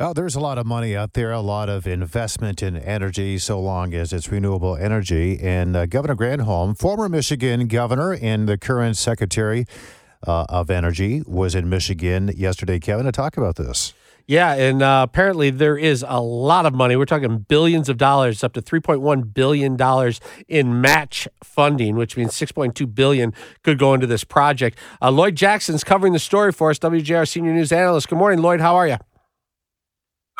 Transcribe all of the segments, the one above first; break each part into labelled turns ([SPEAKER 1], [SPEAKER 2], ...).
[SPEAKER 1] Well, there's a lot of money out there, a lot of investment in energy, so long as it's renewable energy. And uh, Governor Granholm, former Michigan governor and the current secretary uh, of energy, was in Michigan yesterday, Kevin, to talk about this.
[SPEAKER 2] Yeah, and uh, apparently there is a lot of money. We're talking billions of dollars, up to 3.1 billion dollars in match funding, which means 6.2 billion could go into this project. Uh, Lloyd Jackson's covering the story for us, WJR senior news analyst. Good morning, Lloyd. How are you?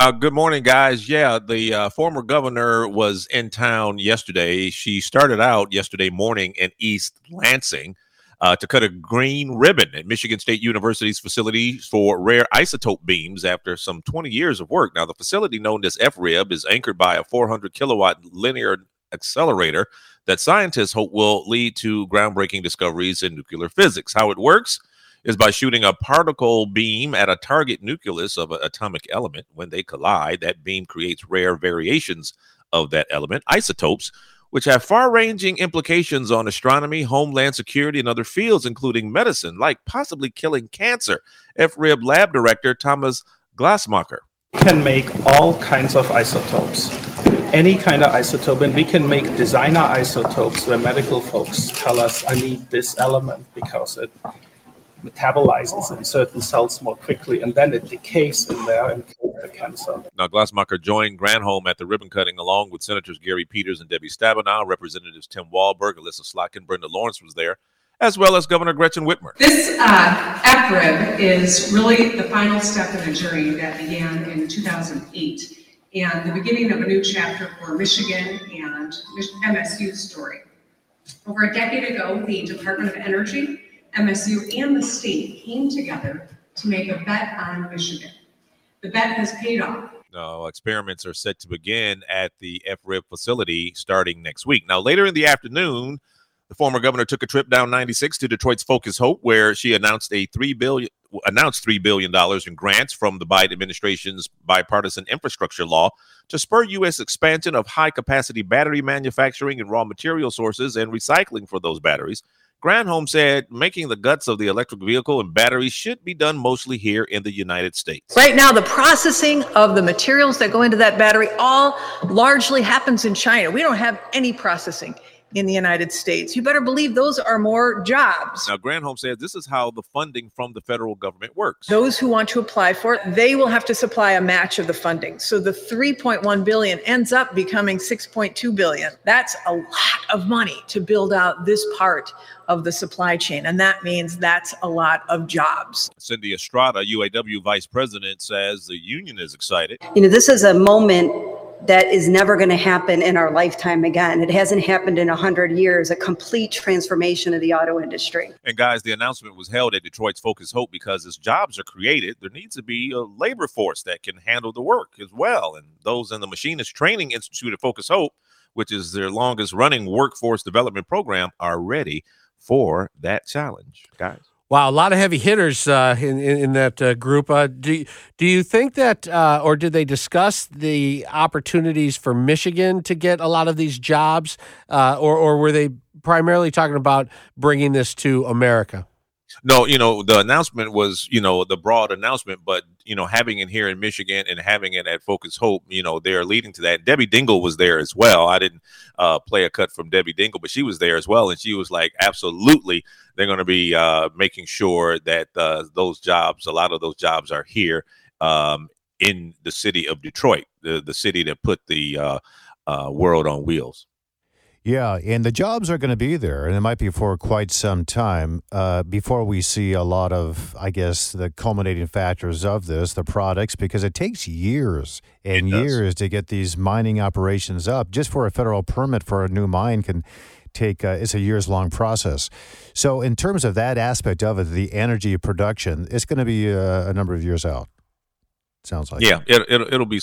[SPEAKER 3] Uh, good morning, guys. Yeah, the uh, former governor was in town yesterday. She started out yesterday morning in East Lansing uh, to cut a green ribbon at Michigan State University's facility for rare isotope beams after some 20 years of work. Now, the facility known as FRIB is anchored by a 400 kilowatt linear accelerator that scientists hope will lead to groundbreaking discoveries in nuclear physics. How it works? Is by shooting a particle beam at a target nucleus of an atomic element. When they collide, that beam creates rare variations of that element, isotopes, which have far ranging implications on astronomy, homeland security, and other fields, including medicine, like possibly killing cancer. FRIB lab director Thomas Glasmacher.
[SPEAKER 4] Can make all kinds of isotopes any kind of isotope, and we can make designer isotopes where medical folks tell us, I need this element because it metabolizes in certain cells more quickly, and then it decays in there and kills the cancer.
[SPEAKER 3] Now, Glasmacher joined Granholm at the ribbon cutting along with Senators Gary Peters and Debbie Stabenow, Representatives Tim Walberg, Elissa Slotkin, Brenda Lawrence was there, as well as Governor Gretchen Whitmer.
[SPEAKER 5] This uh, FRIB is really the final step in a journey that began in 2008 and the beginning of a new chapter for Michigan and MSU's story. Over a decade ago, the Department of Energy MSU and the state came together to make a bet on Michigan. The bet has paid off.
[SPEAKER 3] No, experiments are set to begin at the FRIB facility starting next week. Now, later in the afternoon, the former governor took a trip down 96 to Detroit's Focus Hope, where she announced a three billion announced three billion dollars in grants from the Biden administration's bipartisan infrastructure law to spur U.S. expansion of high capacity battery manufacturing and raw material sources and recycling for those batteries. Granholm said making the guts of the electric vehicle and batteries should be done mostly here in the United States.
[SPEAKER 6] Right now, the processing of the materials that go into that battery all largely happens in China. We don't have any processing in the United States. You better believe those are more jobs.
[SPEAKER 3] Now, Granholm says this is how the funding from the federal government works.
[SPEAKER 6] Those who want to apply for it, they will have to supply a match of the funding. So the 3.1 billion ends up becoming 6.2 billion. That's a lot of money to build out this part of the supply chain. And that means that's a lot of jobs.
[SPEAKER 3] Cindy Estrada, UAW vice president, says the union is excited.
[SPEAKER 7] You know, this is a moment that is never going to happen in our lifetime again. It hasn't happened in 100 years, a complete transformation of the auto industry.
[SPEAKER 3] And guys, the announcement was held at Detroit's Focus Hope because as jobs are created, there needs to be a labor force that can handle the work as well. And those in the Machinist Training Institute at Focus Hope, which is their longest running workforce development program, are ready for that challenge, guys.
[SPEAKER 2] Wow, a lot of heavy hitters uh, in, in, in that uh, group. Uh, do do you think that, uh, or did they discuss the opportunities for Michigan to get a lot of these jobs, uh, or or were they primarily talking about bringing this to America?
[SPEAKER 3] No, you know, the announcement was, you know, the broad announcement, but you know, having it here in Michigan and having it at Focus Hope, you know, they're leading to that. Debbie Dingell was there as well. I didn't uh, play a cut from Debbie Dingell, but she was there as well, and she was like, absolutely, they're going to be uh, making sure that uh, those jobs, a lot of those jobs, are here um, in the city of Detroit, the the city that put the uh, uh, world on wheels.
[SPEAKER 1] Yeah, and the jobs are going to be there, and it might be for quite some time uh, before we see a lot of, I guess, the culminating factors of this, the products, because it takes years and years to get these mining operations up. Just for a federal permit for a new mine can take uh, it's a years long process. So, in terms of that aspect of it, the energy production, it's going to be uh, a number of years out. Sounds like
[SPEAKER 3] yeah, it, it, it'll be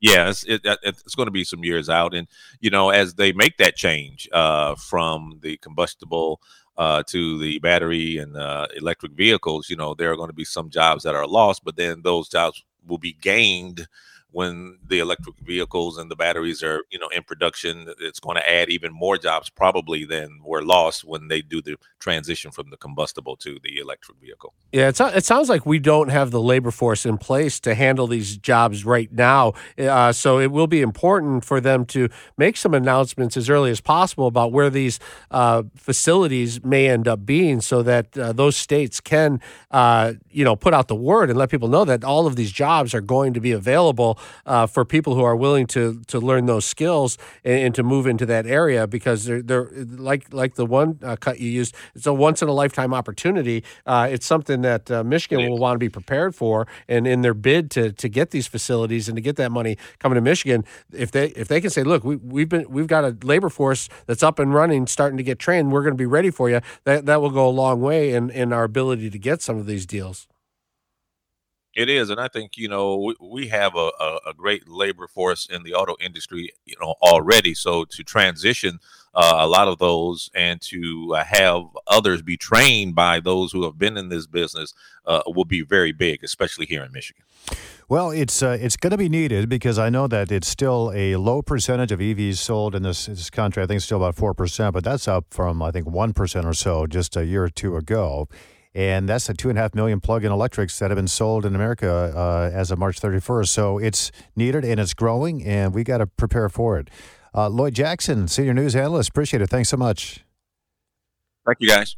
[SPEAKER 3] yeah, it's, it, it's going to be some years out, and you know, as they make that change uh, from the combustible uh, to the battery and uh, electric vehicles, you know, there are going to be some jobs that are lost, but then those jobs will be gained when the electric vehicles and the batteries are you know in production it's going to add even more jobs probably than were lost when they do the transition from the combustible to the electric vehicle.
[SPEAKER 2] Yeah it, it sounds like we don't have the labor force in place to handle these jobs right now. Uh, so it will be important for them to make some announcements as early as possible about where these uh, facilities may end up being so that uh, those states can uh, you know put out the word and let people know that all of these jobs are going to be available uh, for people who are willing to to learn those skills and, and, to move into that area because they're they're like like the one uh, cut you used. It's a once in a lifetime opportunity. Uh, it's something that uh, Michigan will want to be prepared for, and in their bid to to get these facilities and to get that money coming to Michigan, if they if they can say, look, we we've been we've got a labor force that's up and running, starting to get trained. We're going to be ready for you. That that will go a long way in in our ability to get some of these deals.
[SPEAKER 3] It is, and I think you know we, we have a, a, a, great labor force in the auto industry, you know, already. So to transition uh, a lot of those and to uh, have others be trained by those who have been in this business uh, will be very big, especially here in Michigan.
[SPEAKER 1] Well, it's uh, it's going to be needed because I know that it's still a low percentage of EVs sold in this, this country. I think it's still about four percent, but that's up from I think one percent or so just a year or two ago and that's the two and a half million plug-in electrics that have been sold in America uh, as of March 31st. So it's needed and it's growing, and we got to prepare for it. Uh, Lloyd Jackson, senior news analyst, appreciate it. Thanks so much.
[SPEAKER 3] Thank you, guys.